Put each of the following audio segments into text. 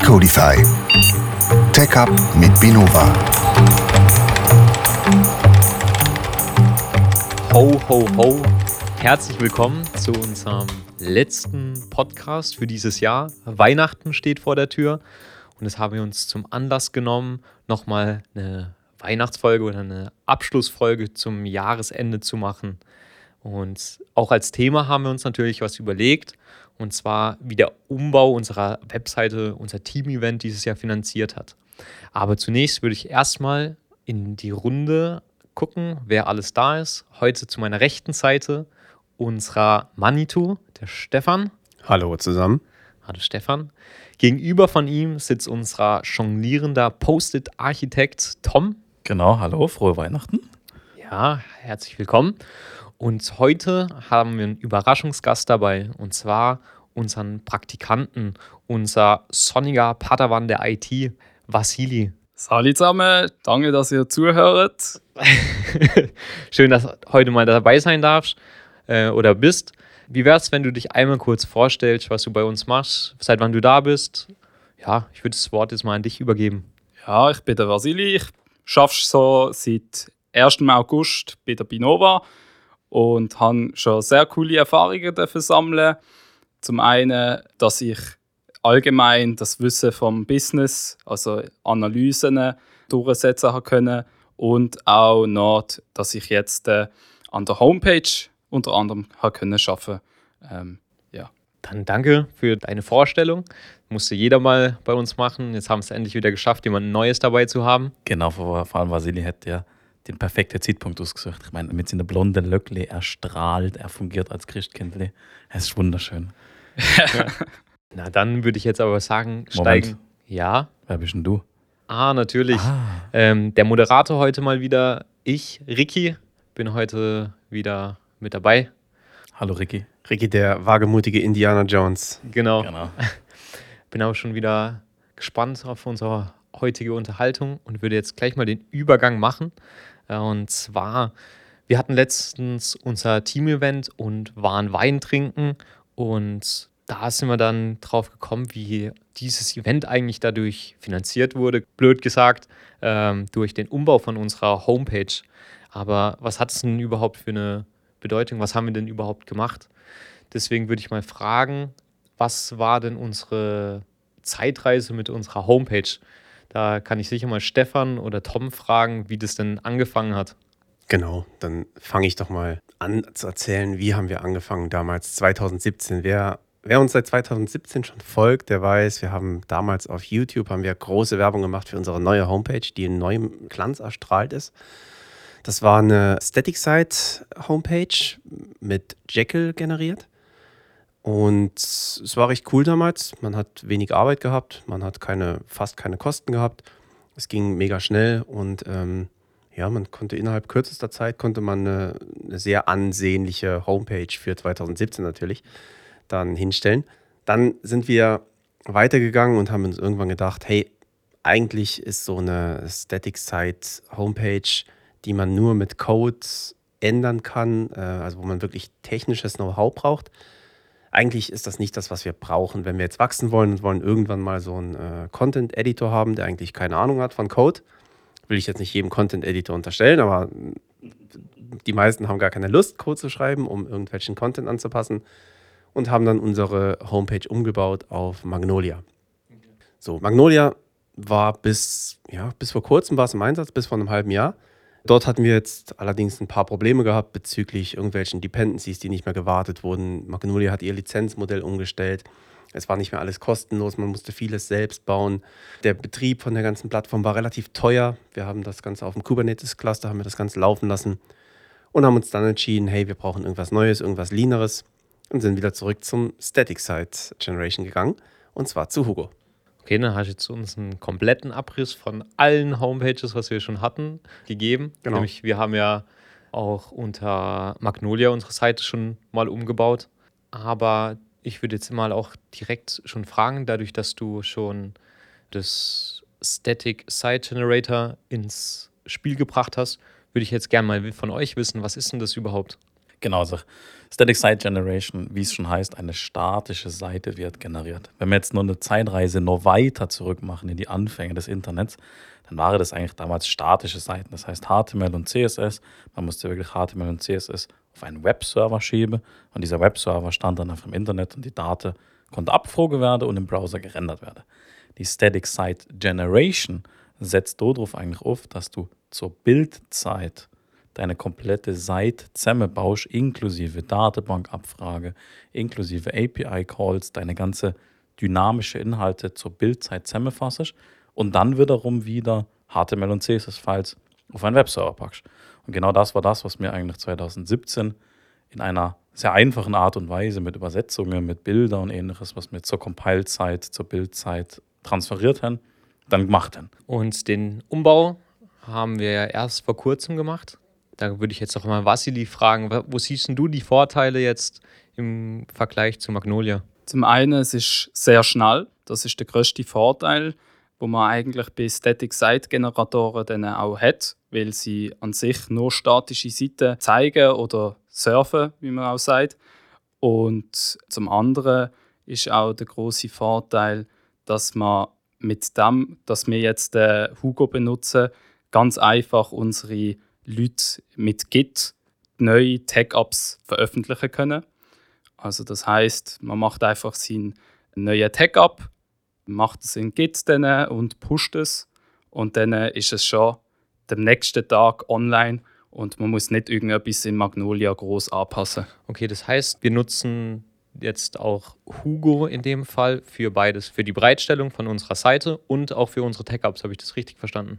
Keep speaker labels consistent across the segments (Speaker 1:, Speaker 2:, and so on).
Speaker 1: Decodify. Tech Up mit Binova.
Speaker 2: Ho, ho, ho. Herzlich willkommen zu unserem letzten Podcast für dieses Jahr. Weihnachten steht vor der Tür und das haben wir uns zum Anlass genommen, nochmal eine Weihnachtsfolge oder eine Abschlussfolge zum Jahresende zu machen. Und auch als Thema haben wir uns natürlich was überlegt, und zwar wie der Umbau unserer Webseite, unser Team-Event dieses Jahr finanziert hat. Aber zunächst würde ich erstmal in die Runde gucken, wer alles da ist. Heute zu meiner rechten Seite unserer Manitou, der Stefan.
Speaker 3: Hallo zusammen.
Speaker 2: Hallo Stefan. Gegenüber von ihm sitzt unser jonglierender Post-it-Architekt Tom.
Speaker 4: Genau, hallo, frohe Weihnachten.
Speaker 2: Ja, herzlich willkommen. Und heute haben wir einen Überraschungsgast dabei und zwar unseren Praktikanten, unser sonniger Padawan der IT, Vasili.
Speaker 5: Salut zusammen, danke, dass ihr zuhört.
Speaker 2: Schön, dass du heute mal dabei sein darfst äh, oder bist. Wie wäre es, wenn du dich einmal kurz vorstellst, was du bei uns machst, seit wann du da bist? Ja, ich würde das Wort jetzt mal an dich übergeben.
Speaker 5: Ja, ich bin der Vasili. Ich arbeite so seit 1. August bei der Binova und habe schon sehr coole Erfahrungen dafür sammeln. Zum einen, dass ich allgemein das Wissen vom Business, also Analysen durchsetzen können und auch noch, dass ich jetzt äh, an der Homepage unter anderem können arbeiten ähm, ja.
Speaker 2: Dann danke für deine Vorstellung. Musste jeder mal bei uns machen. Jetzt haben wir es endlich wieder geschafft, jemand Neues dabei zu haben.
Speaker 4: Genau, vor allem Vasili hat ja den perfekten Zeitpunkt ausgesucht. Ich meine, mit seinen blonden Löckli, er strahlt, er fungiert als Christkindli. Es ist wunderschön.
Speaker 2: ja. Na, dann würde ich jetzt aber sagen, steigen. Moment. Ja.
Speaker 4: Wer bist denn du?
Speaker 2: Ah, natürlich. Ah. Ähm, der Moderator heute mal wieder, ich, Ricky, bin heute wieder mit dabei.
Speaker 4: Hallo Ricky.
Speaker 3: Ricky, der wagemutige Indiana Jones.
Speaker 2: Genau. genau. Bin auch schon wieder gespannt auf unsere heutige Unterhaltung und würde jetzt gleich mal den Übergang machen. Äh, und zwar, wir hatten letztens unser Team-Event und waren Wein trinken und da sind wir dann drauf gekommen, wie dieses Event eigentlich dadurch finanziert wurde, blöd gesagt, ähm, durch den Umbau von unserer Homepage. Aber was hat es denn überhaupt für eine Bedeutung? Was haben wir denn überhaupt gemacht? Deswegen würde ich mal fragen, was war denn unsere Zeitreise mit unserer Homepage? Da kann ich sicher mal Stefan oder Tom fragen, wie das denn angefangen hat.
Speaker 3: Genau, dann fange ich doch mal an zu erzählen, wie haben wir angefangen damals, 2017. Wer, wer uns seit 2017 schon folgt, der weiß, wir haben damals auf YouTube haben wir große Werbung gemacht für unsere neue Homepage, die in neuem Glanz erstrahlt ist. Das war eine Static Site Homepage mit Jekyll generiert. Und es war recht cool damals. Man hat wenig Arbeit gehabt, man hat keine, fast keine Kosten gehabt. Es ging mega schnell und ähm, ja, man konnte innerhalb kürzester Zeit konnte man eine, eine, sehr ansehnliche Homepage für 2017 natürlich dann hinstellen. Dann sind wir weitergegangen und haben uns irgendwann gedacht, hey, eigentlich ist so eine Static Site Homepage, die man nur mit Code ändern kann, äh, also wo man wirklich technisches Know-how braucht eigentlich ist das nicht das, was wir brauchen, wenn wir jetzt wachsen wollen und wollen irgendwann mal so einen äh, Content-Editor haben, der eigentlich keine Ahnung hat von Code. Will ich jetzt nicht jedem Content-Editor unterstellen, aber die meisten haben gar keine Lust, Code zu schreiben, um irgendwelchen Content anzupassen und haben dann unsere Homepage umgebaut auf Magnolia. So, Magnolia war bis, ja, bis vor kurzem war es im Einsatz, bis vor einem halben Jahr. Dort hatten wir jetzt allerdings ein paar Probleme gehabt bezüglich irgendwelchen Dependencies, die nicht mehr gewartet wurden. Magnolia hat ihr Lizenzmodell umgestellt. Es war nicht mehr alles kostenlos, man musste vieles selbst bauen. Der Betrieb von der ganzen Plattform war relativ teuer. Wir haben das Ganze auf dem Kubernetes-Cluster, haben wir das Ganze laufen lassen und haben uns dann entschieden, hey, wir brauchen irgendwas Neues, irgendwas Leaneres und sind wieder zurück zum Static Site Generation gegangen und zwar zu Hugo.
Speaker 2: Okay, dann hast du jetzt uns einen kompletten Abriss von allen Homepages, was wir schon hatten, gegeben. Genau. Nämlich, wir haben ja auch unter Magnolia unsere Seite schon mal umgebaut. Aber ich würde jetzt mal auch direkt schon fragen, dadurch, dass du schon das Static Site Generator ins Spiel gebracht hast, würde ich jetzt gerne mal von euch wissen, was ist denn das überhaupt?
Speaker 4: Genau, also Static Site Generation, wie es schon heißt, eine statische Seite wird generiert. Wenn wir jetzt nur eine Zeitreise noch weiter zurück machen in die Anfänge des Internets, dann waren das eigentlich damals statische Seiten. Das heißt HTML und CSS. Man musste wirklich HTML und CSS auf einen Webserver schieben und dieser Webserver stand dann auf dem Internet und die Daten konnte abgeflogen werden und im Browser gerendert werden. Die Static Site Generation setzt darauf eigentlich auf, dass du zur Bildzeit deine komplette Seite zusammenbaust, inklusive Datenbankabfrage, inklusive API-Calls, deine ganze dynamische Inhalte zur Bildzeit zusammenfassst und dann wiederum wieder HTML und CSS-Files auf einen Webserver packst. Und genau das war das, was mir eigentlich 2017 in einer sehr einfachen Art und Weise mit Übersetzungen, mit Bildern und ähnliches, was wir zur Compile-Zeit, zur Bildzeit transferiert haben, dann gemacht haben.
Speaker 2: Und den Umbau haben wir ja erst vor kurzem gemacht. Da würde ich jetzt noch mal Vassili fragen, wo siehst du die Vorteile jetzt im Vergleich zu Magnolia?
Speaker 5: Zum einen, es ist sehr schnell. Das ist der größte Vorteil, wo man eigentlich bei Static Site Generatoren dann auch hat, weil sie an sich nur statische Seiten zeigen oder surfen, wie man auch sagt. Und zum anderen ist auch der große Vorteil, dass man mit dem, dass wir jetzt den Hugo benutzen, ganz einfach unsere Leute mit Git neue Tag-Ups veröffentlichen können. Also das heißt, man macht einfach seinen neuen Tag-Up, macht es in Git und pusht es und dann ist es schon am nächsten Tag online und man muss nicht irgendetwas in Magnolia groß anpassen.
Speaker 2: Okay, das heißt, wir nutzen jetzt auch Hugo in dem Fall für beides, für die Bereitstellung von unserer Seite und auch für unsere Tag-Ups. Habe ich das richtig verstanden?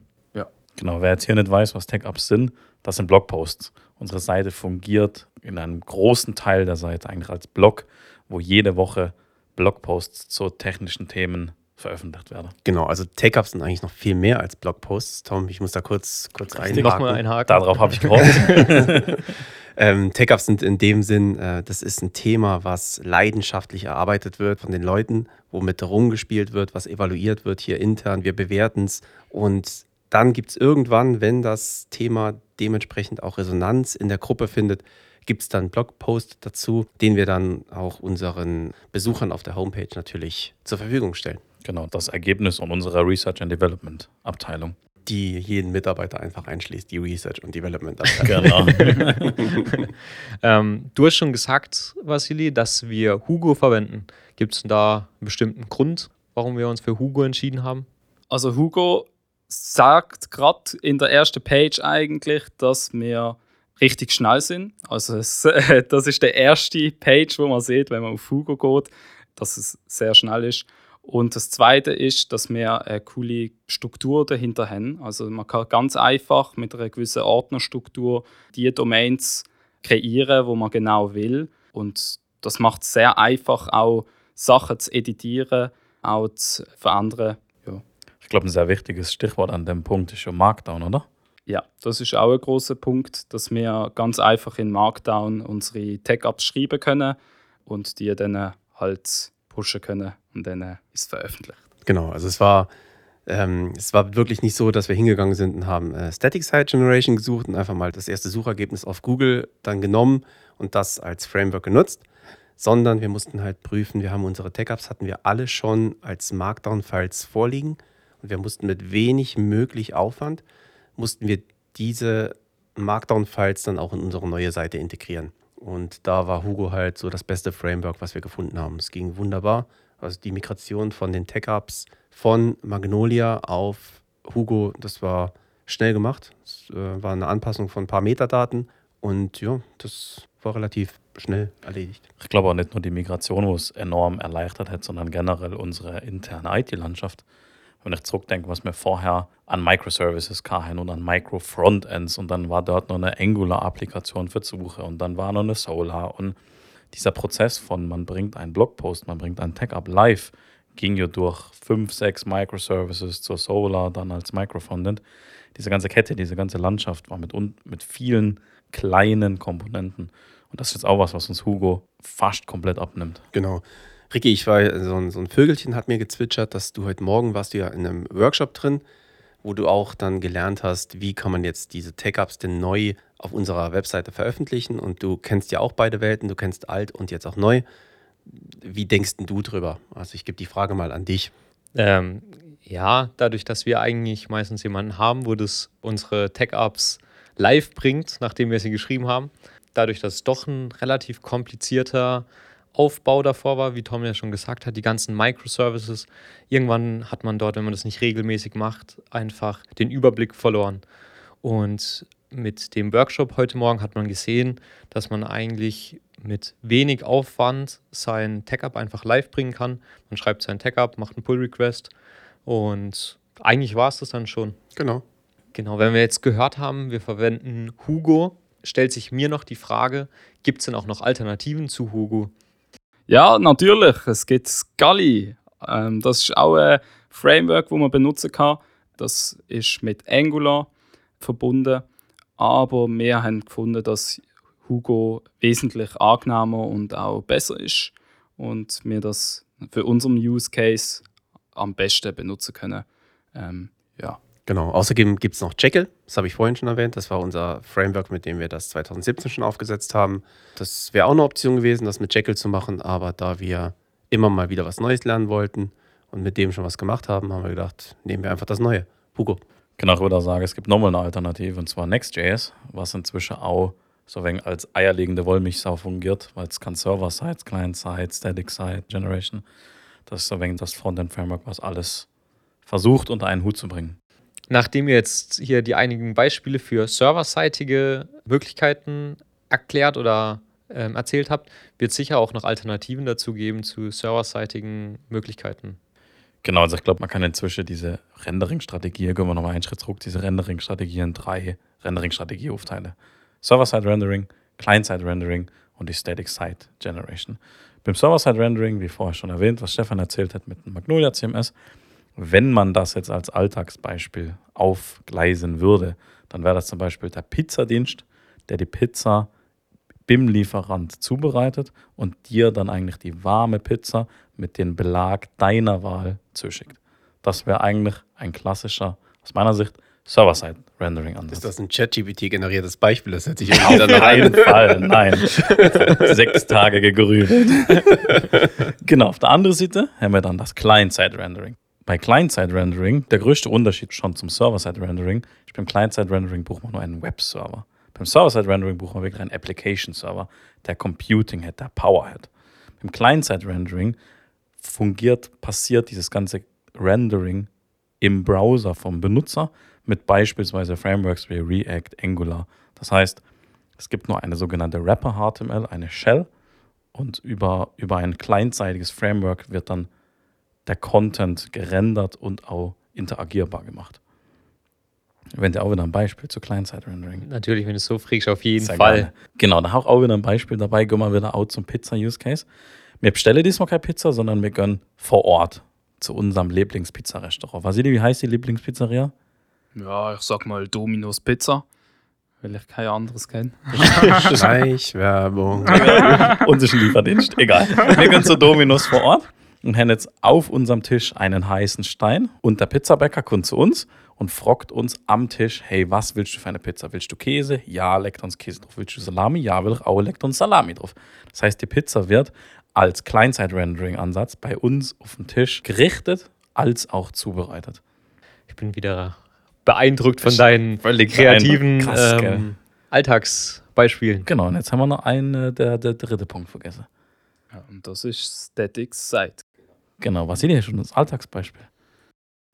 Speaker 4: Genau, wer jetzt hier nicht weiß, was Tech-Ups sind, das sind Blogposts. Unsere Seite fungiert in einem großen Teil der Seite eigentlich als Blog, wo jede Woche Blogposts zu technischen Themen veröffentlicht werden.
Speaker 3: Genau, also Take-Ups sind eigentlich noch viel mehr als Blogposts. Tom, ich muss da kurz, kurz einhaken.
Speaker 2: Nochmal ein Haken.
Speaker 4: Darauf habe ich gehofft.
Speaker 3: Ähm, Tech-Ups sind in dem Sinn, äh, das ist ein Thema, was leidenschaftlich erarbeitet wird von den Leuten, womit rumgespielt wird, was evaluiert wird hier intern. Wir bewerten es und dann gibt es irgendwann, wenn das Thema dementsprechend auch Resonanz in der Gruppe findet, gibt es dann einen Blogpost dazu, den wir dann auch unseren Besuchern auf der Homepage natürlich zur Verfügung stellen,
Speaker 4: genau, das Ergebnis und unserer Research and Development Abteilung.
Speaker 3: die jeden Mitarbeiter einfach einschließt, die Research und Development. Abteilung.
Speaker 4: Genau.
Speaker 2: Ähm, du hast schon gesagt, Vassili, dass wir Hugo verwenden. Gibt es da einen bestimmten Grund, warum wir uns für Hugo entschieden haben?
Speaker 5: Also Hugo sagt gerade in der ersten Page eigentlich, dass wir richtig schnell sind. Also es, das ist der erste Page, wo man sieht, wenn man auf Hugo geht, dass es sehr schnell ist. Und das Zweite ist, dass wir eine coole Struktur dahinter haben. Also man kann ganz einfach mit einer gewissen Ordnerstruktur die Domains kreieren, wo man genau will. Und das macht es sehr einfach, auch Sachen zu editieren, auch zu verändern.
Speaker 4: Glaube, ein sehr wichtiges Stichwort an dem Punkt ist schon Markdown, oder?
Speaker 5: Ja, das ist auch ein großer Punkt, dass wir ganz einfach in Markdown unsere Tag-Ups schreiben können und die dann halt pushen können und dann ist es veröffentlicht.
Speaker 3: Genau, also es war, ähm, es war wirklich nicht so, dass wir hingegangen sind und haben äh, Static Site Generation gesucht und einfach mal das erste Suchergebnis auf Google dann genommen und das als Framework genutzt, sondern wir mussten halt prüfen, wir haben unsere Tag-Ups, hatten wir alle schon als Markdown-Files vorliegen und wir mussten mit wenig möglich Aufwand, mussten wir diese Markdown-Files dann auch in unsere neue Seite integrieren. Und da war Hugo halt so das beste Framework, was wir gefunden haben. Es ging wunderbar. Also die Migration von den Tech-Ups von Magnolia auf Hugo, das war schnell gemacht. Es äh, war eine Anpassung von ein paar Metadaten und ja, das war relativ schnell erledigt.
Speaker 4: Ich glaube auch nicht nur die Migration, wo es enorm erleichtert hat, sondern generell unsere interne IT-Landschaft. Wenn ich zurückdenke, was wir vorher an Microservices hatten und an Micro-Frontends und dann war dort noch eine Angular-Applikation für Suche und dann war noch eine Solar und dieser Prozess von man bringt einen Blogpost, man bringt einen Tag-Up live, ging ja durch fünf, sechs Microservices zur Solar, dann als Microfrontend. Diese ganze Kette, diese ganze Landschaft war mit, mit vielen kleinen Komponenten. Und das ist jetzt auch was, was uns Hugo fast komplett abnimmt.
Speaker 3: Genau. Ricky, ich war so ein, so ein Vögelchen hat mir gezwitschert, dass du heute Morgen warst du ja in einem Workshop drin, wo du auch dann gelernt hast, wie kann man jetzt diese Tech-Ups denn neu auf unserer Webseite veröffentlichen und du kennst ja auch beide Welten, du kennst alt und jetzt auch neu. Wie denkst denn du drüber? Also ich gebe die Frage mal an dich.
Speaker 2: Ähm, ja, dadurch, dass wir eigentlich meistens jemanden haben, wo das unsere Tech-Ups live bringt, nachdem wir sie geschrieben haben, dadurch, dass es doch ein relativ komplizierter Aufbau davor war, wie Tom ja schon gesagt hat, die ganzen Microservices, irgendwann hat man dort, wenn man das nicht regelmäßig macht, einfach den Überblick verloren. Und mit dem Workshop heute Morgen hat man gesehen, dass man eigentlich mit wenig Aufwand sein Tech-Up einfach live bringen kann. Man schreibt sein Tech-Up, macht einen Pull-Request und eigentlich war es das dann schon.
Speaker 3: Genau.
Speaker 2: Genau, wenn wir jetzt gehört haben, wir verwenden Hugo, stellt sich mir noch die Frage, gibt es denn auch noch Alternativen zu Hugo?
Speaker 5: Ja, natürlich. Es gibt Scali. Ähm, das ist auch ein Framework, das man benutzen kann. Das ist mit Angular verbunden. Aber wir haben gefunden, dass Hugo wesentlich angenehmer und auch besser ist und wir das für unseren Use Case am besten benutzen können. Ähm, ja.
Speaker 3: Genau. Außerdem gibt es noch Jekyll, das habe ich vorhin schon erwähnt. Das war unser Framework, mit dem wir das 2017 schon aufgesetzt haben. Das wäre auch eine Option gewesen, das mit Jekyll zu machen, aber da wir immer mal wieder was Neues lernen wollten und mit dem schon was gemacht haben, haben wir gedacht, nehmen wir einfach das Neue. Hugo.
Speaker 4: Genau, ich würde sagen, es gibt nochmal eine Alternative und zwar Next.js, was inzwischen auch so wenig als eierlegende Wollmilchsau fungiert, weil es kann Server-Side, Client-Side, Static-Side, Generation. Das ist so wenig das Frontend-Framework, was alles versucht, unter einen Hut zu bringen.
Speaker 2: Nachdem ihr jetzt hier die einigen Beispiele für serverseitige Möglichkeiten erklärt oder ähm, erzählt habt, wird es sicher auch noch Alternativen dazu geben zu serverseitigen Möglichkeiten.
Speaker 4: Genau, also ich glaube, man kann inzwischen diese Rendering-Strategie, gehen wir nochmal einen Schritt zurück, diese Rendering-Strategie in drei Rendering-Strategie aufteilen. Server-Side-Rendering, Client-Side-Rendering und die Static-Side-Generation. Beim Server-Side-Rendering, wie vorher schon erwähnt, was Stefan erzählt hat mit dem Magnolia CMS, wenn man das jetzt als Alltagsbeispiel aufgleisen würde, dann wäre das zum Beispiel der Pizzadienst, der die Pizza beim Lieferant zubereitet und dir dann eigentlich die warme Pizza mit dem Belag deiner Wahl zuschickt. Das wäre eigentlich ein klassischer, aus meiner Sicht, Server-Side-Rendering-Ansatz.
Speaker 3: Ist das ein ChatGPT-generiertes Beispiel? Das hätte ich
Speaker 4: Auf keinen Fall, nein. Sechs Tage gegrübelt. genau, auf der anderen Seite haben wir dann das Client-Side-Rendering. Bei Client-Side-Rendering, der größte Unterschied schon zum Server-Side-Rendering, ist beim Client-Side-Rendering braucht man nur einen Web-Server. Beim Server-Side-Rendering braucht man wirklich einen Application-Server, der Computing hat, der Power hat. Beim Client-Side-Rendering fungiert, passiert dieses ganze Rendering im Browser vom Benutzer mit beispielsweise Frameworks wie React, Angular. Das heißt, es gibt nur eine sogenannte Wrapper HTML, eine Shell und über, über ein clientseitiges Framework wird dann der Content gerendert und auch interagierbar gemacht. Wenn ihr auch wieder ein Beispiel zu Client-Side-Rendering.
Speaker 2: Natürlich, wenn du es so frickst, auf jeden
Speaker 4: Sehr
Speaker 2: Fall.
Speaker 4: gerne. Genau, da habe ich auch wieder ein Beispiel dabei. Gehen wir wieder auch zum Pizza-Use-Case. Wir bestellen diesmal keine Pizza, sondern wir gehen vor Ort zu unserem Lieblingspizza-Restaurant. Vasili, wie heißt die Lieblingspizzeria?
Speaker 5: ja, ich sag mal Domino's Pizza, weil ich kein anderes kenne.
Speaker 3: Schleichwerbung.
Speaker 4: Uns ist ein Lieferdienst, egal. Wir gehen zu Dominos vor Ort und haben jetzt auf unserem Tisch einen heißen Stein und der Pizzabäcker kommt zu uns und fragt uns am Tisch, hey, was willst du für eine Pizza? Willst du Käse? Ja, leckt uns Käse drauf. Willst du Salami? Ja, will ich auch, leckt uns Salami drauf. Das heißt, die Pizza wird als Client-Side-Rendering-Ansatz bei uns auf dem Tisch gerichtet als auch zubereitet.
Speaker 2: Ich bin wieder beeindruckt von deinen
Speaker 4: völlig
Speaker 2: kreativen.
Speaker 4: Krass,
Speaker 2: ähm, Alltagsbeispielen.
Speaker 4: Genau, und jetzt haben wir noch einen, äh, der, der dritte Punkt vergessen.
Speaker 5: Ja, und das ist Static Site.
Speaker 4: Genau, Vasili ist schon das Alltagsbeispiel.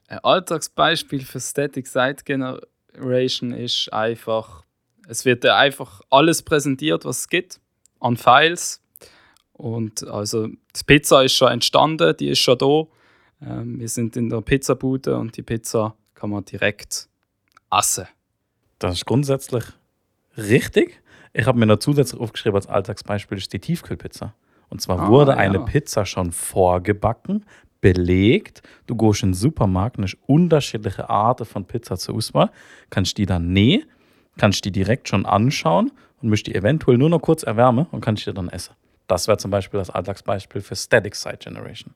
Speaker 5: Ein Alltagsbeispiel für Static Site Generation ist einfach, es wird dir einfach alles präsentiert, was es gibt an Files. Und also die Pizza ist schon entstanden, die ist schon da. Ähm, wir sind in der Pizzabude und die Pizza kann man direkt essen.
Speaker 4: Das ist grundsätzlich richtig. Ich habe mir noch zusätzlich aufgeschrieben als Alltagsbeispiel ist die Tiefkühlpizza. Und zwar
Speaker 5: Ah,
Speaker 4: wurde
Speaker 5: ja.
Speaker 4: eine Pizza schon vorgebacken, belegt. Du gehst in den Supermarkt, hast unterschiedliche Arten von Pizza zur Auswahl, kannst die dann nähen, kannst die direkt schon anschauen und musst die eventuell nur noch kurz erwärmen und kannst die dann essen. Das wäre zum Beispiel das Alltagsbeispiel für Static Site Generation.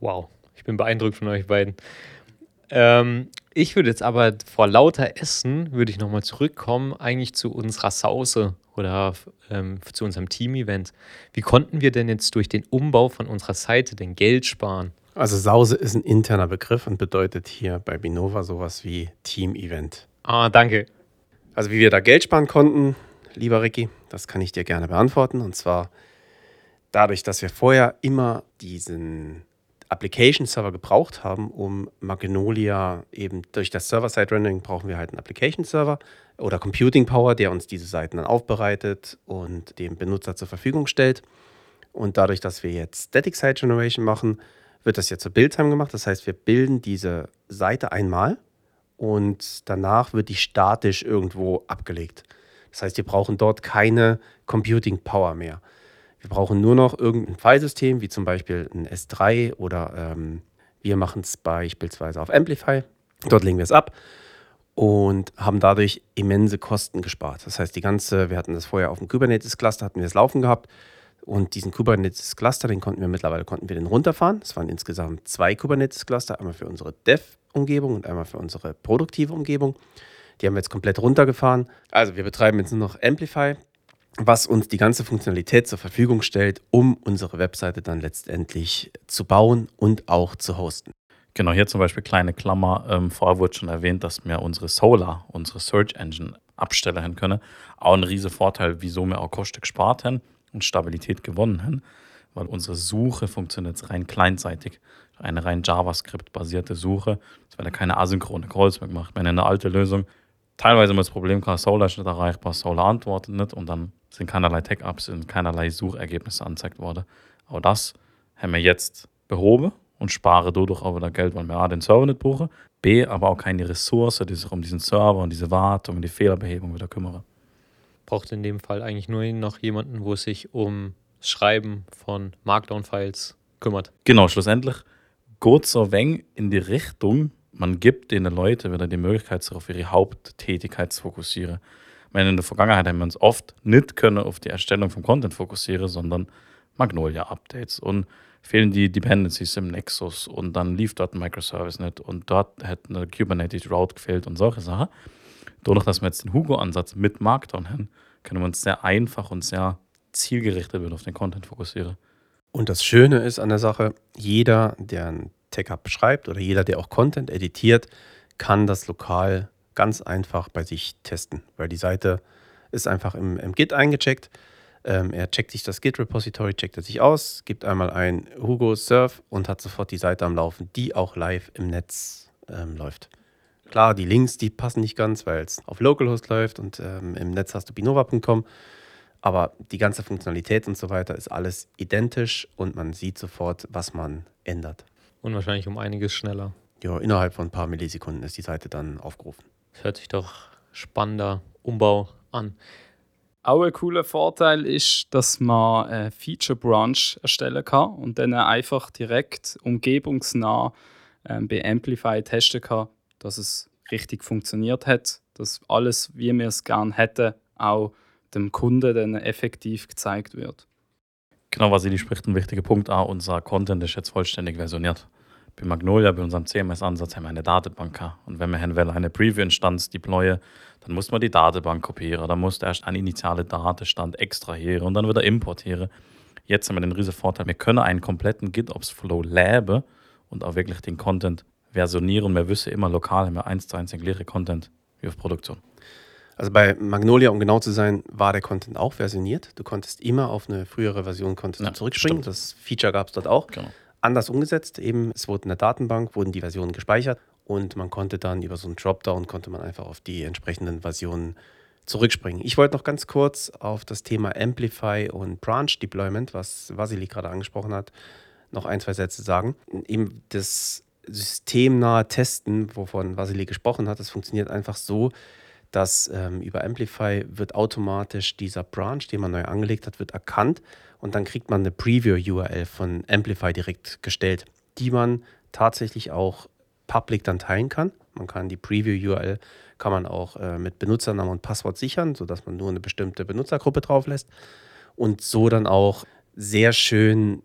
Speaker 2: Wow, ich bin beeindruckt von euch beiden. Ähm, Ich würde jetzt aber vor lauter Essen, würde ich nochmal zurückkommen, eigentlich zu unserer Sause oder ähm, zu unserem Team-Event. Wie konnten wir denn jetzt durch den Umbau von unserer Seite denn Geld sparen?
Speaker 3: Also Sause ist ein interner Begriff und bedeutet hier bei Binova sowas wie Team-Event.
Speaker 2: Ah, danke.
Speaker 3: Also wie wir da Geld sparen konnten, lieber Ricky, das kann ich dir gerne beantworten. Und zwar dadurch, dass wir vorher immer diesen Application-Server gebraucht haben, um Magnolia eben durch das Server-Side-Rendering brauchen wir halt einen Application-Server oder Computing Power, der uns diese Seiten dann aufbereitet und dem Benutzer zur Verfügung stellt. Und dadurch, dass wir jetzt Static Site Generation machen, wird das jetzt zur Build-Time gemacht. Das heißt, wir bilden diese Seite einmal und danach wird die statisch irgendwo abgelegt. Das heißt, wir brauchen dort keine Computing Power mehr. Wir brauchen nur noch irgendein Filesystem, wie zum Beispiel ein S3 oder ähm, wir machen es beispielsweise auf Amplify. Dort legen wir es ab und haben dadurch immense Kosten gespart. Das heißt, die ganze, wir hatten das vorher auf dem Kubernetes-Cluster, hatten wir es laufen gehabt. Und diesen Kubernetes-Cluster, den konnten wir mittlerweile konnten wir den runterfahren. Es waren insgesamt zwei Kubernetes-Cluster, einmal für unsere Dev-Umgebung und einmal für unsere produktive Umgebung. Die haben wir jetzt komplett runtergefahren. Also wir betreiben jetzt nur noch Amplify, was uns die ganze Funktionalität zur Verfügung stellt, um unsere Webseite dann letztendlich zu bauen und auch zu hosten.
Speaker 4: Genau, hier zum Beispiel kleine Klammer. Ähm, vorher wurde schon erwähnt, dass wir unsere Solar, unsere Search Engine abstellen können. Auch ein riesiger Vorteil, wieso wir auch Kosten gespart haben und Stabilität gewonnen haben, weil unsere Suche funktioniert rein kleinseitig. Eine rein JavaScript-basierte Suche. Es werden keine asynchrone Calls mehr gemacht. Wenn eine alte Lösung teilweise immer das Problem gehabt, Solar ist nicht erreichbar, Solar antwortet nicht und dann sind keinerlei Tech-Ups und keinerlei Suchergebnisse angezeigt worden. Aber das haben wir jetzt behoben und spare dadurch auch wieder Geld, weil wir A, den Server nicht brauchen, B, aber auch keine Ressource, die sich um diesen Server und diese Wartung und die Fehlerbehebung wieder kümmern.
Speaker 2: Braucht in dem Fall eigentlich nur noch jemanden, wo es sich um das Schreiben von Markdown-Files kümmert.
Speaker 4: Genau, schlussendlich geht so wenig in die Richtung, man gibt den Leuten wieder die Möglichkeit, sich auf ihre Haupttätigkeit zu fokussieren. Meine, in der Vergangenheit haben wir uns oft nicht können auf die Erstellung von Content fokussieren, sondern Magnolia-Updates und fehlen die Dependencies im Nexus und dann lief dort ein Microservice nicht und dort hätte eine Kubernetes Route gefehlt und solche Sachen. Dadurch, dass wir jetzt den Hugo-Ansatz mit Markdown haben, können wir uns sehr einfach und sehr zielgerichtet auf den Content fokussieren.
Speaker 3: Und das Schöne ist an der Sache, jeder, der ein Tech-Up schreibt oder jeder, der auch Content editiert, kann das lokal ganz einfach bei sich testen, weil die Seite ist einfach im, im Git eingecheckt. Ähm, er checkt sich das Git-Repository, checkt er sich aus, gibt einmal ein Hugo Surf und hat sofort die Seite am Laufen, die auch live im Netz ähm, läuft. Klar, die Links, die passen nicht ganz, weil es auf Localhost läuft und ähm, im Netz hast du binova.com. Aber die ganze Funktionalität und so weiter ist alles identisch und man sieht sofort, was man ändert.
Speaker 2: Und wahrscheinlich um einiges schneller.
Speaker 3: Ja, innerhalb von ein paar Millisekunden ist die Seite dann aufgerufen.
Speaker 2: Das hört sich doch spannender Umbau an.
Speaker 5: Auch ein cooler Vorteil ist, dass man eine Feature Branch erstellen kann und dann einfach direkt umgebungsnah ähm, bei Amplify testen kann, dass es richtig funktioniert hat, dass alles, wie wir es gerne hätten, auch dem Kunden dann effektiv gezeigt wird.
Speaker 4: Genau, Vasili spricht einen wichtigen Punkt an. Unser Content ist jetzt vollständig versioniert. Bei Magnolia, bei unserem CMS-Ansatz, haben wir eine Datenbank gehabt. Und wenn wir eine Preview-Instanz deployen, dann muss man die Datenbank kopieren. Dann muss erst ein initiale Datenstand extrahieren und dann wieder importieren. Jetzt haben wir den riesen Vorteil, wir können einen kompletten GitOps-Flow laben und auch wirklich den Content versionieren. Wir wissen immer lokal, haben wir eins zu eins den gleichen Content wie auf Produktion.
Speaker 3: Also bei Magnolia, um genau zu sein, war der Content auch versioniert. Du konntest immer auf eine frühere Version konntest
Speaker 4: Ja,
Speaker 3: zurückspringen.
Speaker 4: stimmt.
Speaker 3: Das Feature gab es dort auch.
Speaker 4: Genau.
Speaker 3: Anders umgesetzt, eben es wurde in der Datenbank, wurden die Versionen gespeichert und man konnte dann über so einen Dropdown, konnte man einfach auf die entsprechenden Versionen zurückspringen. Ich wollte noch ganz kurz auf das Thema Amplify und Branch Deployment, was Vasili gerade angesprochen hat, noch ein, zwei Sätze sagen. Eben das systemnahe Testen, wovon Vasili gesprochen hat, das funktioniert einfach so, dass ähm, über Amplify wird automatisch dieser Branch, den man neu angelegt hat, wird erkannt und dann kriegt man eine Preview-URL von Amplify direkt gestellt, die man tatsächlich auch public dann teilen kann. Man kann die Preview-URL kann man auch äh, mit Benutzernamen und Passwort sichern, sodass man nur eine bestimmte Benutzergruppe drauf lässt und so dann auch sehr schön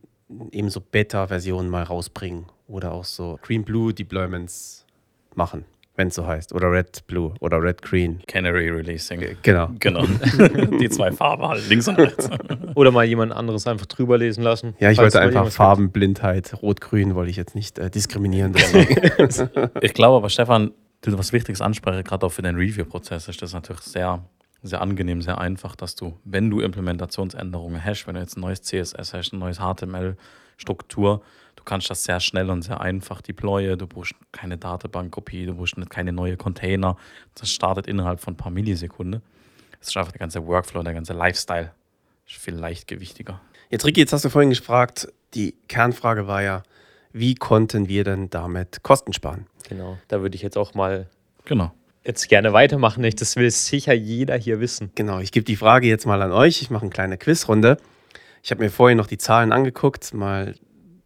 Speaker 3: eben so Beta-Versionen mal rausbringen oder auch so Green-Blue-Deployments machen. Wenn es so heißt. Oder Red Blue oder Red Green.
Speaker 4: Canary Releasing.
Speaker 3: Genau.
Speaker 4: Genau. Die zwei Farben halt, links und rechts.
Speaker 2: Oder mal jemand anderes einfach drüber lesen lassen.
Speaker 3: Ja, ich wollte einfach Farbenblindheit, Rot-Grün wollte ich jetzt nicht äh, diskriminieren. Deswegen.
Speaker 4: Ich glaube aber, Stefan, du was Wichtiges anspreche, gerade auch für den Review-Prozess, ist das natürlich sehr, sehr angenehm, sehr einfach, dass du, wenn du Implementationsänderungen hast, wenn du jetzt ein neues CSS hast, ein neues HTML-Struktur, du kannst das sehr schnell und sehr einfach deployen. Du brauchst keine Datenbankkopie, du brauchst nicht keine neue Container. Das startet innerhalb von ein paar Millisekunden. Das ist einfach der ganze Workflow, der ganze Lifestyle ist viel leichtgewichtiger.
Speaker 3: Jetzt, Ricky, jetzt hast du vorhin gefragt, die Kernfrage war ja, wie konnten wir denn damit Kosten sparen?
Speaker 2: Genau, da würde ich jetzt auch mal
Speaker 4: Genau.
Speaker 2: jetzt gerne weitermachen. Ich- Das will sicher jeder hier wissen.
Speaker 3: Genau, ich gebe die Frage jetzt mal an euch. Ich mache eine kleine Quizrunde. Ich habe mir vorhin noch die Zahlen angeguckt, mal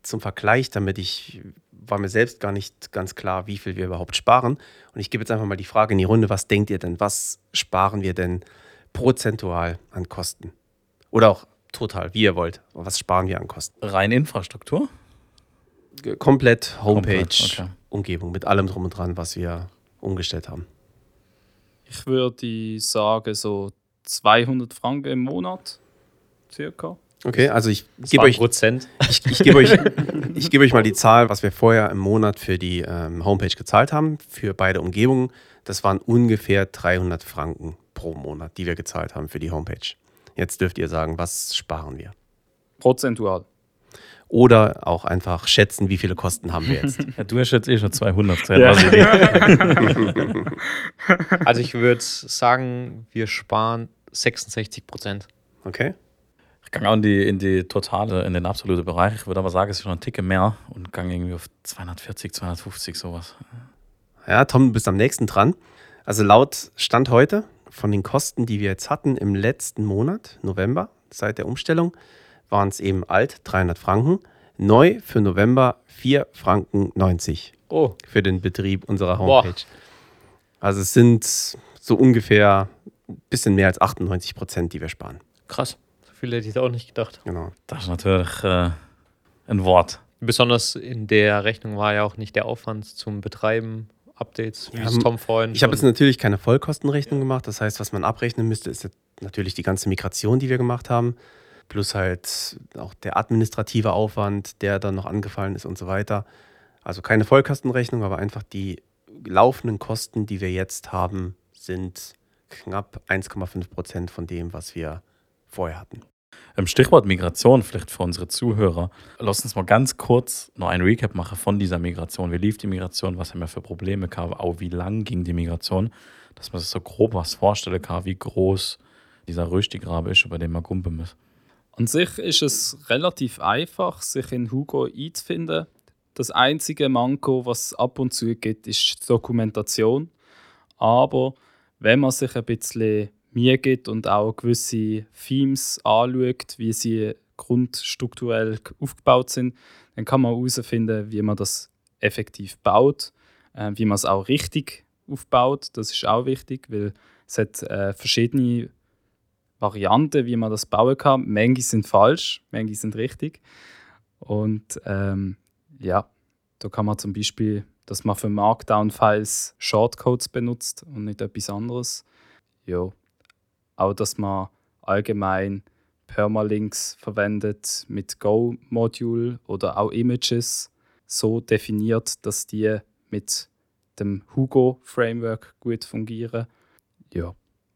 Speaker 3: zum Vergleich, damit ich war mir selbst gar nicht ganz klar, wie viel wir überhaupt sparen. Und ich gebe jetzt einfach mal die Frage in die Runde, was denkt ihr denn, was sparen wir denn prozentual an Kosten? Oder auch total, wie ihr wollt. Was sparen wir an Kosten?
Speaker 4: Rein Infrastruktur?
Speaker 3: Komplett Homepage,
Speaker 4: Komplett, okay.
Speaker 3: Umgebung, mit allem drum und dran, was wir umgestellt haben.
Speaker 5: Ich würde sagen, so 200 Franken im Monat. Circa.
Speaker 3: Okay, also ich gebe euch
Speaker 2: Prozent.
Speaker 3: Ich, ich gebe euch, ich gebe euch mal die Zahl, was wir vorher im Monat für die ähm, Homepage gezahlt haben, für beide Umgebungen. Das waren ungefähr 300 Franken pro Monat, die wir gezahlt haben für die Homepage. Jetzt dürft ihr sagen, was sparen wir?
Speaker 5: Prozentual.
Speaker 3: Oder auch einfach schätzen, wie viele Kosten haben wir jetzt.
Speaker 4: Ja, du hast jetzt eh schon 200 gezählt.
Speaker 5: Ja.
Speaker 4: Vasili.
Speaker 2: Also ich würde sagen, wir sparen 66 Prozent.
Speaker 3: Okay?
Speaker 4: Ich gehe auch in die, in die totale, in den absoluten Bereich. Ich würde aber sagen, es ist schon ein Ticke mehr und gehe irgendwie auf 240, 250, sowas.
Speaker 3: Ja, Tom, du bist am nächsten dran. Also laut Stand heute von den Kosten, die wir jetzt hatten im letzten Monat, November, seit der Umstellung, waren es eben alt 300 Franken, neu für November 4 Franken 90
Speaker 2: Oh,
Speaker 3: für den Betrieb unserer
Speaker 2: Boah.
Speaker 3: Homepage. Also es sind so ungefähr ein bisschen mehr als 98 Prozent, die wir sparen.
Speaker 2: krass. Viel hätte ich da auch nicht gedacht.
Speaker 3: Genau.
Speaker 4: Das ist natürlich äh, ein Wort.
Speaker 2: Besonders in der Rechnung war ja auch nicht der Aufwand zum Betreiben, Updates, wie
Speaker 3: Ja,
Speaker 2: es Tom vorhin
Speaker 3: Ich habe jetzt natürlich keine Vollkostenrechnung gemacht. Das heißt, was man abrechnen müsste, ist natürlich die ganze Migration, die wir gemacht haben. Plus halt auch der administrative Aufwand, der dann noch angefallen ist und so weiter. Also keine Vollkostenrechnung, aber einfach die laufenden Kosten, die wir jetzt haben, sind knapp 1,5 Prozent von dem, was wir vorher hatten.
Speaker 4: Im Stichwort Migration, vielleicht für unsere Zuhörer, lass uns mal ganz kurz noch ein Recap machen von dieser Migration. Wie lief die Migration? Was haben wir für Probleme gehabt? Auch wie lang ging die Migration? Dass man sich so grob was vorstellen kann, wie groß dieser Röstigrabe ist, über den man gumpen muss.
Speaker 5: An sich ist es relativ einfach, sich in Hugo einzufinden. Das einzige Manko, was es ab und zu gibt, ist die Dokumentation. Aber wenn man sich ein bisschen Mühe gibt und auch gewisse Themes anschaut, wie sie grundstrukturell aufgebaut sind, dann kann man herausfinden, wie man das effektiv baut, äh, wie man es auch richtig aufbaut. Das ist auch wichtig, weil es hat äh, verschiedene Varianten, wie man das bauen kann. Manche sind falsch, manche sind richtig. Und ähm, ja, da kann man zum Beispiel, dass man für Markdown-Files Shortcodes benutzt und nicht etwas anderes. Ja, auch dass man allgemein Permalinks verwendet mit Go-Module oder auch Images so definiert, dass die mit dem Hugo-Framework gut fungieren. Ja,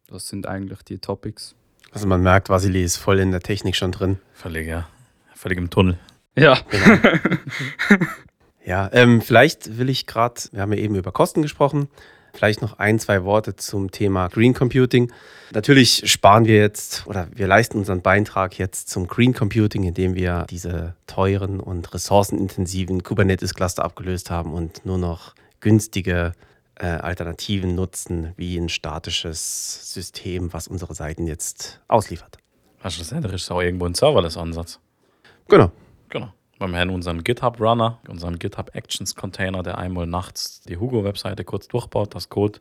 Speaker 5: das sind eigentlich die Topics.
Speaker 3: Also man merkt, Vasili ist voll in der Technik schon drin.
Speaker 4: Völlig, ja. Völlig im Tunnel.
Speaker 5: Ja,
Speaker 3: Ja, ähm, vielleicht will ich gerade, wir haben ja eben über Kosten gesprochen, vielleicht noch ein, zwei Worte zum Thema Green Computing. Natürlich sparen wir jetzt oder wir leisten unseren Beitrag jetzt zum Green Computing, indem wir diese teuren und ressourcenintensiven Kubernetes-Cluster abgelöst haben und nur noch günstige äh, Alternativen nutzen, wie ein statisches System, was unsere Seiten jetzt ausliefert.
Speaker 4: Also schlussendlich ist auch irgendwo ein Serverless-Ansatz.
Speaker 3: Genau.
Speaker 4: Genau. Wir haben unseren GitHub-Runner, unseren GitHub-Actions-Container, der einmal nachts die Hugo-Webseite kurz durchbaut, das Code.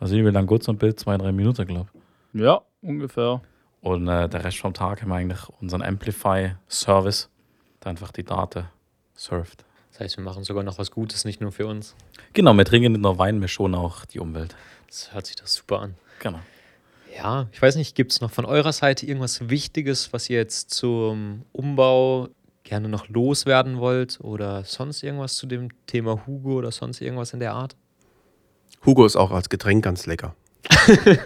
Speaker 4: Also wie lange geht so ein Bild? Zwei, drei Minuten, glaube ich.
Speaker 5: ja, ungefähr.
Speaker 4: Und äh, der Rest vom Tag haben wir eigentlich unseren Amplify-Service, der einfach die Daten surft.
Speaker 2: Das heißt, wir machen sogar noch was Gutes, nicht nur für uns.
Speaker 4: Genau, wir trinken nicht nur Wein, wir schonen auch die Umwelt.
Speaker 2: Das hört sich doch super an.
Speaker 4: Genau.
Speaker 2: Ja, ich weiß nicht, gibt es noch von eurer Seite irgendwas Wichtiges, was ihr jetzt zum Umbau gerne noch loswerden wollt oder sonst irgendwas zu dem Thema Hugo oder sonst irgendwas in der Art?
Speaker 3: Hugo ist auch als Getränk ganz lecker.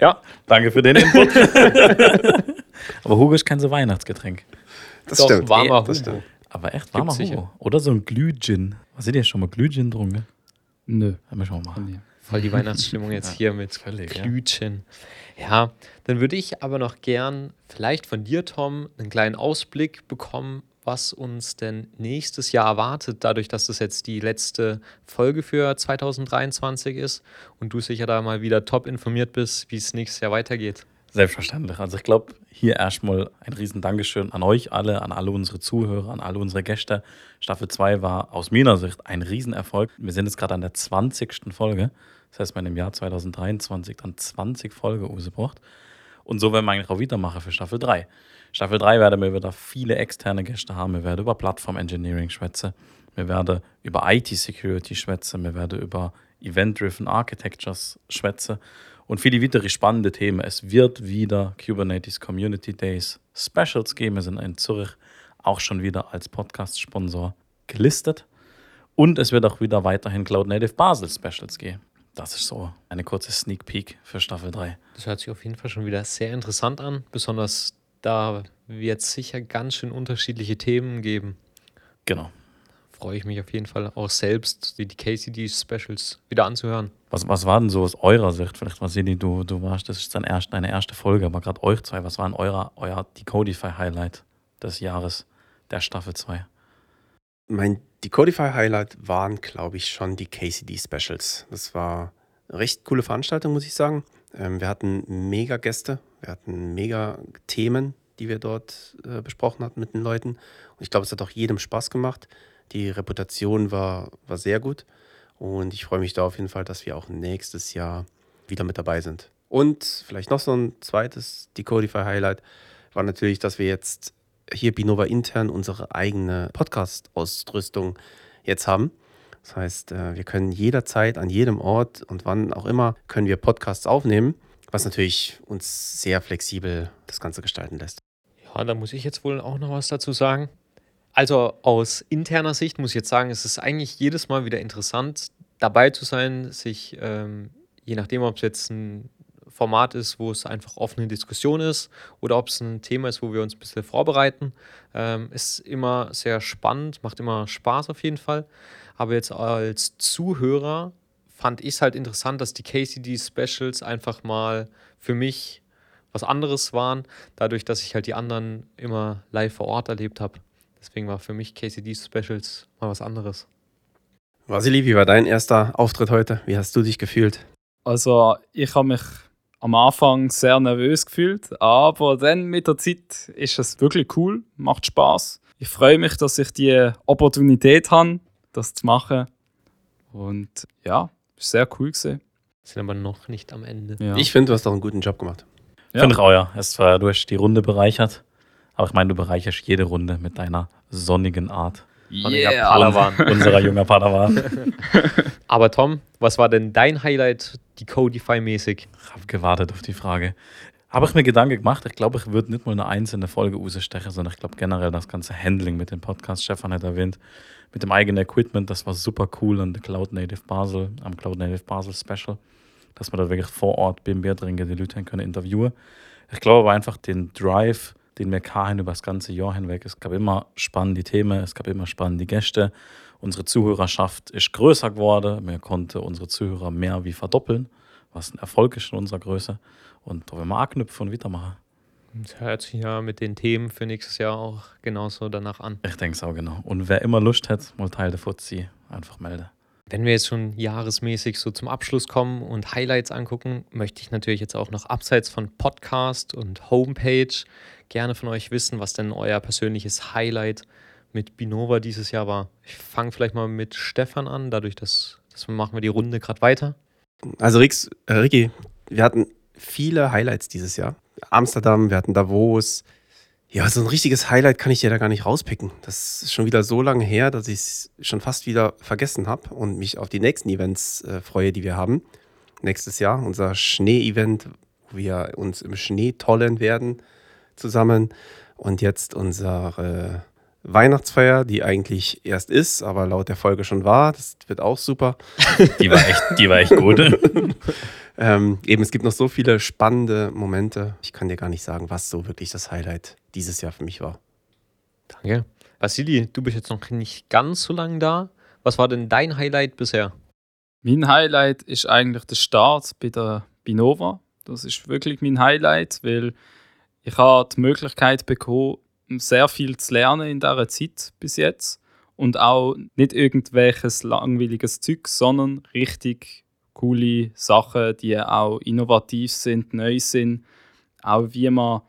Speaker 4: Ja, danke für den Input. Aber Hugo ist kein so Weihnachtsgetränk.
Speaker 3: Das
Speaker 2: Doch,
Speaker 3: stimmt.
Speaker 2: warmer
Speaker 3: das
Speaker 2: Hugo.
Speaker 3: stimmt.
Speaker 4: Aber echt warmer
Speaker 2: Gibt's
Speaker 4: Hugo.
Speaker 2: sicher.
Speaker 4: Oder so ein Glühgin. Was seid ihr schon mal Glühgin getrunken?
Speaker 5: Nö.
Speaker 4: Haben wir schon mal.
Speaker 5: Nee.
Speaker 2: Voll die Weihnachtsstimmung jetzt
Speaker 4: Ja,
Speaker 2: hier mit
Speaker 4: völlig, ja.
Speaker 2: Glühchen. Ja. dann würde ich aber noch gern vielleicht von dir, Tom, einen kleinen Ausblick bekommen, was uns denn nächstes Jahr erwartet, dadurch, dass das jetzt die letzte Folge für 2023 ist und du sicher da mal wieder top informiert bist, wie es nächstes Jahr weitergeht.
Speaker 4: Selbstverständlich. Also ich glaube, hier erstmal ein riesen Dankeschön an euch alle, an alle unsere Zuhörer, an alle unsere Gäste. Staffel 2 war aus meiner Sicht ein Riesenerfolg. Wir sind jetzt gerade an der 20. Folge. Das heißt, haben im Jahr 2023 dann 20 Folgen rausgebracht. Und so werden wir eigentlich auch wieder machen für Staffel 3. Staffel 3 werden wir wieder viele externe Gäste haben. Wir werden über Plattform Engineering schwätzen. Wir werden über IT-Security schwätzen. Wir werden über Event-Driven Architectures schwätzen. Und viele weitere spannende Themen. Es wird wieder Kubernetes Community Days Specials geben. Wir sind in Zürich auch schon wieder als Podcast-Sponsor gelistet. Und es wird auch wieder weiterhin Cloud Native Basel Specials geben. Das ist so eine kurze Sneak Peek für Staffel 3.
Speaker 2: Das hört sich auf jeden Fall schon wieder sehr interessant an, besonders da wird es sicher ganz schön unterschiedliche Themen geben.
Speaker 4: Genau.
Speaker 2: Freue ich mich auf jeden Fall auch selbst, die, die KCD-Specials wieder anzuhören.
Speaker 4: Was, was war denn so aus eurer Sicht? Vielleicht, Vasili, du, du warst, das ist dein erst, deine erste Folge, aber gerade euch zwei, was war denn euer, euer Decodify-Highlight des Jahres, der Staffel 2?
Speaker 3: Mein Decodify-Highlight waren, glaube ich, schon die KCD-Specials. Das war eine recht coole Veranstaltung, muss ich sagen. Ähm, wir hatten mega Gäste, wir hatten mega Themen, die wir dort äh, besprochen hatten mit den Leuten. Und ich glaube, es hat auch jedem Spaß gemacht. Die Reputation war, war sehr gut. Und ich freue mich da auf jeden Fall, dass wir auch nächstes Jahr wieder mit dabei sind. Und vielleicht noch so ein zweites Decodify-Highlight war natürlich, dass wir jetzt hier Binova intern unsere eigene Podcast-Ausrüstung jetzt haben. Das heißt, äh, wir können jederzeit an jedem Ort und wann auch immer können wir Podcasts aufnehmen, was natürlich uns sehr flexibel das Ganze gestalten lässt.
Speaker 2: Ja, da muss ich jetzt wohl auch noch was dazu sagen. Also aus interner Sicht muss ich jetzt sagen, es ist eigentlich jedes Mal wieder interessant, dabei zu sein, sich, ähm, je nachdem, ob es jetzt ein Format ist, wo es einfach offene Diskussion ist oder ob es ein Thema ist, wo wir uns ein bisschen vorbereiten, ähm, ist immer sehr spannend, macht immer Spaß auf jeden Fall. Aber jetzt als Zuhörer fand ich es halt interessant, dass die KCD Specials einfach mal für mich was anderes waren, dadurch, dass ich halt die anderen immer live vor Ort erlebt habe. Deswegen war für mich KCD Specials mal was anderes.
Speaker 3: Vasili, wie war dein erster Auftritt heute? Wie hast du dich gefühlt?
Speaker 5: Also, ich habe mich am Anfang sehr nervös gefühlt, aber dann mit der Zeit ist es wirklich cool, macht Spaß. Ich freue mich, dass ich die Opportunität habe, das zu machen. Und ja, ist sehr cool gesehen.
Speaker 2: Sind aber noch nicht am Ende.
Speaker 5: Ja.
Speaker 3: Ich finde, du hast auch einen guten Job gemacht.
Speaker 5: Ja.
Speaker 4: Finde ich auch, ja. Es war, du hast die Runde bereichert. Aber ich meine, du bereicherst jede Runde mit deiner sonnigen Art.
Speaker 2: Sonniger Padawan.
Speaker 4: Unserer junger Padawan.
Speaker 2: Aber Tom, was war denn dein Highlight, die Codify-mäßig?
Speaker 4: Ich habe gewartet auf die Frage. Habe ich mir Gedanken gemacht. Ich glaube, ich würde nicht mal eine einzelne Folge rausstechen, sondern ich glaube generell das ganze Handling mit dem Podcast, Stefan hat erwähnt, mit dem eigenen Equipment, das war super cool an der Cloud Native Basel, am Cloud Native Basel Special, dass man da wirklich vor Ort Bier trinken die Leute können interviewen. Ich glaube aber einfach den Drive, den wir hatten über das ganze Jahr hinweg. Es gab immer spannende Themen, es gab immer spannende Gäste. Unsere Zuhörerschaft ist größer geworden. Wir konnten unsere Zuhörer mehr wie verdoppeln, was ein Erfolg ist in unserer Größe. Und da wollen wir anknüpfen und weitermachen.
Speaker 2: Das hört sich ja mit den Themen für nächstes Jahr auch genauso danach an.
Speaker 4: Ich denke es auch genau. Und wer immer Lust hat, mal Teil der Fuzzi, einfach melden.
Speaker 2: Wenn wir jetzt schon jahresmäßig so zum Abschluss kommen und Highlights angucken, möchte ich natürlich jetzt auch noch abseits von Podcast und Homepage gerne von euch wissen, was denn euer persönliches Highlight mit Binova dieses Jahr war. Ich fange vielleicht mal mit Stefan an, dadurch, dass, dass machen wir die Runde gerade weiter.
Speaker 3: Also Rix, äh, Ricky, wir hatten viele Highlights dieses Jahr. Amsterdam, wir hatten Davos, Ja, so ein richtiges Highlight kann ich dir da gar nicht rauspicken. Das ist schon wieder so lange her, dass ich es schon fast wieder vergessen habe und mich auf die nächsten Events äh, freue, die wir haben. Nächstes Jahr unser Schnee-Event, wo wir uns im Schnee tollen werden zusammen. Und jetzt unsere Weihnachtsfeier, die eigentlich erst ist, aber laut der Folge schon war. Das wird auch super.
Speaker 4: Die war echt, die war echt gut.
Speaker 3: Ähm, eben, es gibt noch so viele spannende Momente. Ich kann dir gar nicht sagen, was so wirklich das Highlight dieses Jahr für mich war.
Speaker 2: Danke. Vasili, du bist jetzt noch nicht ganz so lange da. Was war denn dein Highlight bisher?
Speaker 5: Mein Highlight ist eigentlich der Start bei der Binova. Das ist wirklich mein Highlight, weil ich habe die Möglichkeit bekommen, sehr viel zu lernen in dieser Zeit bis jetzt. Und auch nicht irgendwelches langweiliges Zeug, sondern richtig coole Sachen, die auch innovativ sind, neu sind. Auch wie man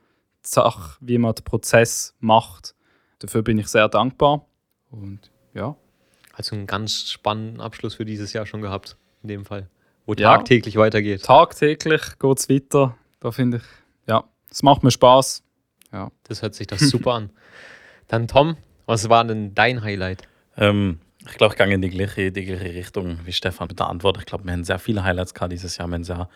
Speaker 5: die Sache, wie man den Prozess macht. Dafür bin ich sehr dankbar. Und ja.
Speaker 2: Also einen ganz spannenden Abschluss für dieses Jahr schon gehabt, in dem Fall. Wo
Speaker 5: Ja.
Speaker 2: tagtäglich weitergeht.
Speaker 5: Tagtäglich geht es weiter. Da finde ich, ja, es macht mir Spaß. Ja.
Speaker 2: Das hört sich doch super an. Dann Tom, was war denn dein Highlight?
Speaker 4: Ähm, ich glaube, ich gehe in die gleiche, die gleiche Richtung wie Stefan mit der Antwort. Ich glaube, wir haben sehr viele Highlights gehabt dieses Jahr. Wir haben sehr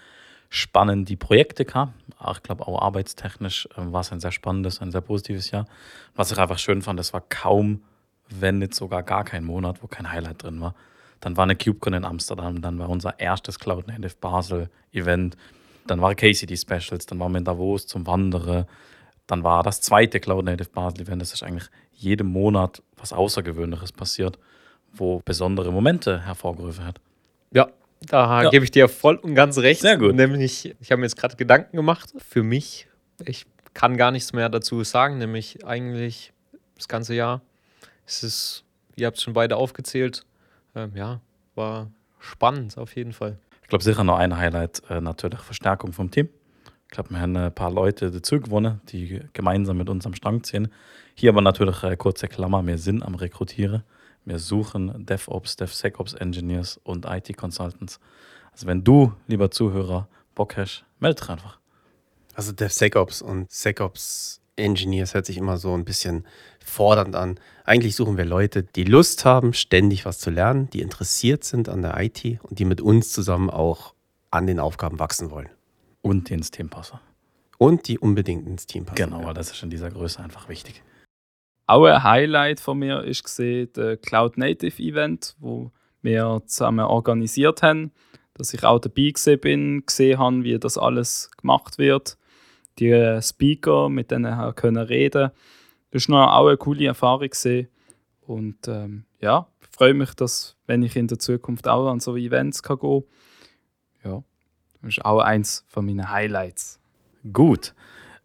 Speaker 4: spannende Projekte gehabt. Auch, ich glaube, auch arbeitstechnisch ähm, war es ein sehr spannendes, ein sehr positives Jahr. Was ich einfach schön fand, es war kaum, wenn nicht sogar gar kein Monat, wo kein Highlight drin war. Dann war eine CubeCon in Amsterdam, dann war unser erstes Cloud Native Basel Event, dann war KCD Specials, dann waren wir in Davos zum Wandern, dann war das zweite Cloud Native Basel Event. Das ist eigentlich jeden Monat was Außergewöhnliches passiert, wo besondere Momente hervorgerufen hat.
Speaker 2: Ja, da
Speaker 4: Ja.
Speaker 2: gebe ich dir voll und ganz recht.
Speaker 4: Sehr gut.
Speaker 2: Nämlich, ich habe mir jetzt gerade Gedanken gemacht. Für mich, ich kann gar nichts mehr dazu sagen, nämlich eigentlich das ganze Jahr. Es ist, ihr habt es schon beide aufgezählt. Ähm, ja, war spannend auf jeden Fall.
Speaker 4: Ich glaube, sicher noch ein Highlight, äh, natürlich Verstärkung vom Team. Ich glaube, wir haben ein paar Leute dazu gewonnen, die gemeinsam mit uns am Strang ziehen. Hier aber natürlich äh, kurze Klammer, wir sind am Rekrutieren. Wir suchen DevOps, DevSecOps Engineers und IT-Consultants. Also wenn du, lieber Zuhörer, Bock hast, melde dich einfach.
Speaker 3: Also DevSecOps und SecOps Engineers hört sich immer so ein bisschen fordernd an. Eigentlich suchen wir Leute, die Lust haben, ständig was zu lernen, die interessiert sind an der IT und die mit uns zusammen auch an den Aufgaben wachsen wollen.
Speaker 4: Und die ins Team passen.
Speaker 3: Und die unbedingt ins Team passen.
Speaker 4: Genau, weil das ist in dieser Größe einfach wichtig.
Speaker 5: Auch ein Highlight von mir ist gesehen der Cloud Native Event, wo wir zusammen organisiert haben, dass ich auch dabei gesehen bin, gesehen habe, wie das alles gemacht wird. Die Speaker, mit denen können reden, das ist noch auch eine coole Erfahrung gesehen. Und ähm, ja, ich freue mich, dass wenn ich in der Zukunft auch an so Events kann gehen, ja, das ist auch eins von meinen Highlights.
Speaker 4: Gut.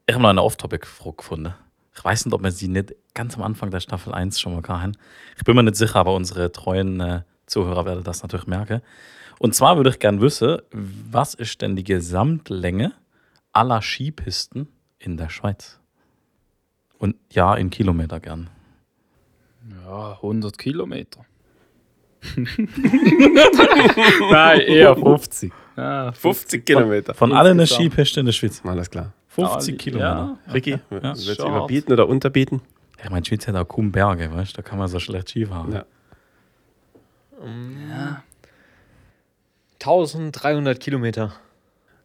Speaker 4: Ich habe noch eine Off-Topic-Frage gefunden. Ich weiß nicht, ob wir sie nicht ganz am Anfang der Staffel 1 schon mal hatten. Ich bin mir nicht sicher, aber unsere treuen äh, Zuhörer werden das natürlich merken. Und zwar würde ich gerne wissen, was ist denn die Gesamtlänge aller Skipisten in der Schweiz? Und ja, in Kilometer gern.
Speaker 5: Ja, 100 Kilometer. Nein, eher 50. Ja,
Speaker 3: 50 Kilometer.
Speaker 4: Von allen
Speaker 5: Insgesamt.
Speaker 4: Skipisten in der Schweiz.
Speaker 3: Alles klar.
Speaker 4: 50 Kilometer.
Speaker 5: Ja,
Speaker 3: Ricky,
Speaker 4: Ja.
Speaker 3: willst du überbieten oder unterbieten?
Speaker 4: Ja, mein Schweiz hat auch kaum Berge, weißt du? Da kann man so schlecht Skifahren.
Speaker 3: Ja.
Speaker 2: 1300 Kilometer.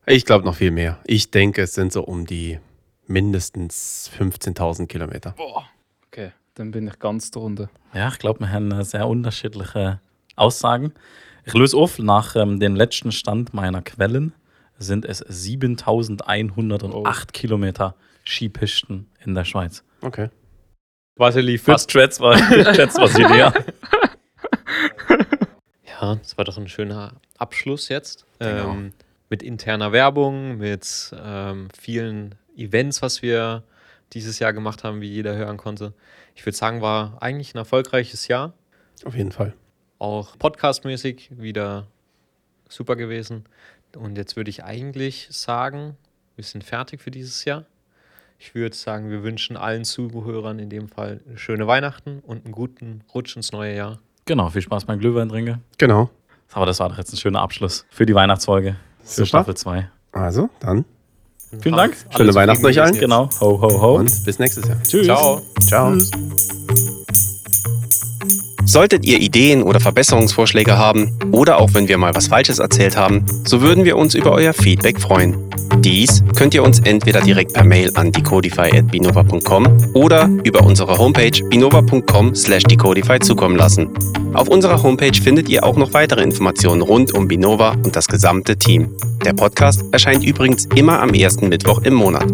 Speaker 3: Ich glaube noch viel mehr. Ich denke, es sind so um die mindestens 15.000 Kilometer.
Speaker 5: Boah. Okay, dann bin ich ganz drunter.
Speaker 4: Ja, ich glaube, wir haben äh, sehr unterschiedliche Aussagen. Ich löse auf, nach ähm, dem letzten Stand meiner Quellen sind es 7108 Kilometer Skipisten in der Schweiz.
Speaker 3: Okay.
Speaker 2: Vasili,
Speaker 4: Fast schätzt war, war sie leer.
Speaker 2: Ja, das war doch ein schöner Abschluss jetzt.
Speaker 3: Genau.
Speaker 2: Ähm, mit interner Werbung, mit ähm, vielen Events, was wir dieses Jahr gemacht haben, wie jeder hören konnte. Ich würde sagen, war eigentlich ein erfolgreiches Jahr.
Speaker 3: Auf jeden Fall.
Speaker 2: Auch podcastmäßig wieder super gewesen. Und jetzt würde ich eigentlich sagen, wir sind fertig für dieses Jahr. Ich würde sagen, wir wünschen allen Zuhörern in dem Fall schöne Weihnachten und einen guten Rutsch ins neue Jahr.
Speaker 4: Genau, viel Spaß beim Glühwein trinken.
Speaker 3: Genau.
Speaker 4: Aber das war doch jetzt ein schöner Abschluss für die Weihnachtsfolge, für
Speaker 3: Super.
Speaker 4: Staffel 2.
Speaker 3: Also, dann
Speaker 4: Vielen Dank.
Speaker 2: Schöne Weihnachten euch allen.
Speaker 4: Genau. Ho, ho, ho.
Speaker 2: Und bis nächstes Jahr.
Speaker 4: Tschüss.
Speaker 6: Ciao.
Speaker 2: Ciao.
Speaker 3: Solltet ihr Ideen oder Verbesserungsvorschläge haben oder auch wenn wir mal was Falsches erzählt haben, so würden wir uns über euer Feedback freuen. Dies könnt ihr uns entweder direkt per Mail an decodify.binova.com oder über unsere Homepage binova.com/decodify zukommen lassen. Auf unserer Homepage findet ihr auch noch weitere Informationen rund um Binova und das gesamte Team. Der Podcast erscheint übrigens immer am ersten Mittwoch im Monat.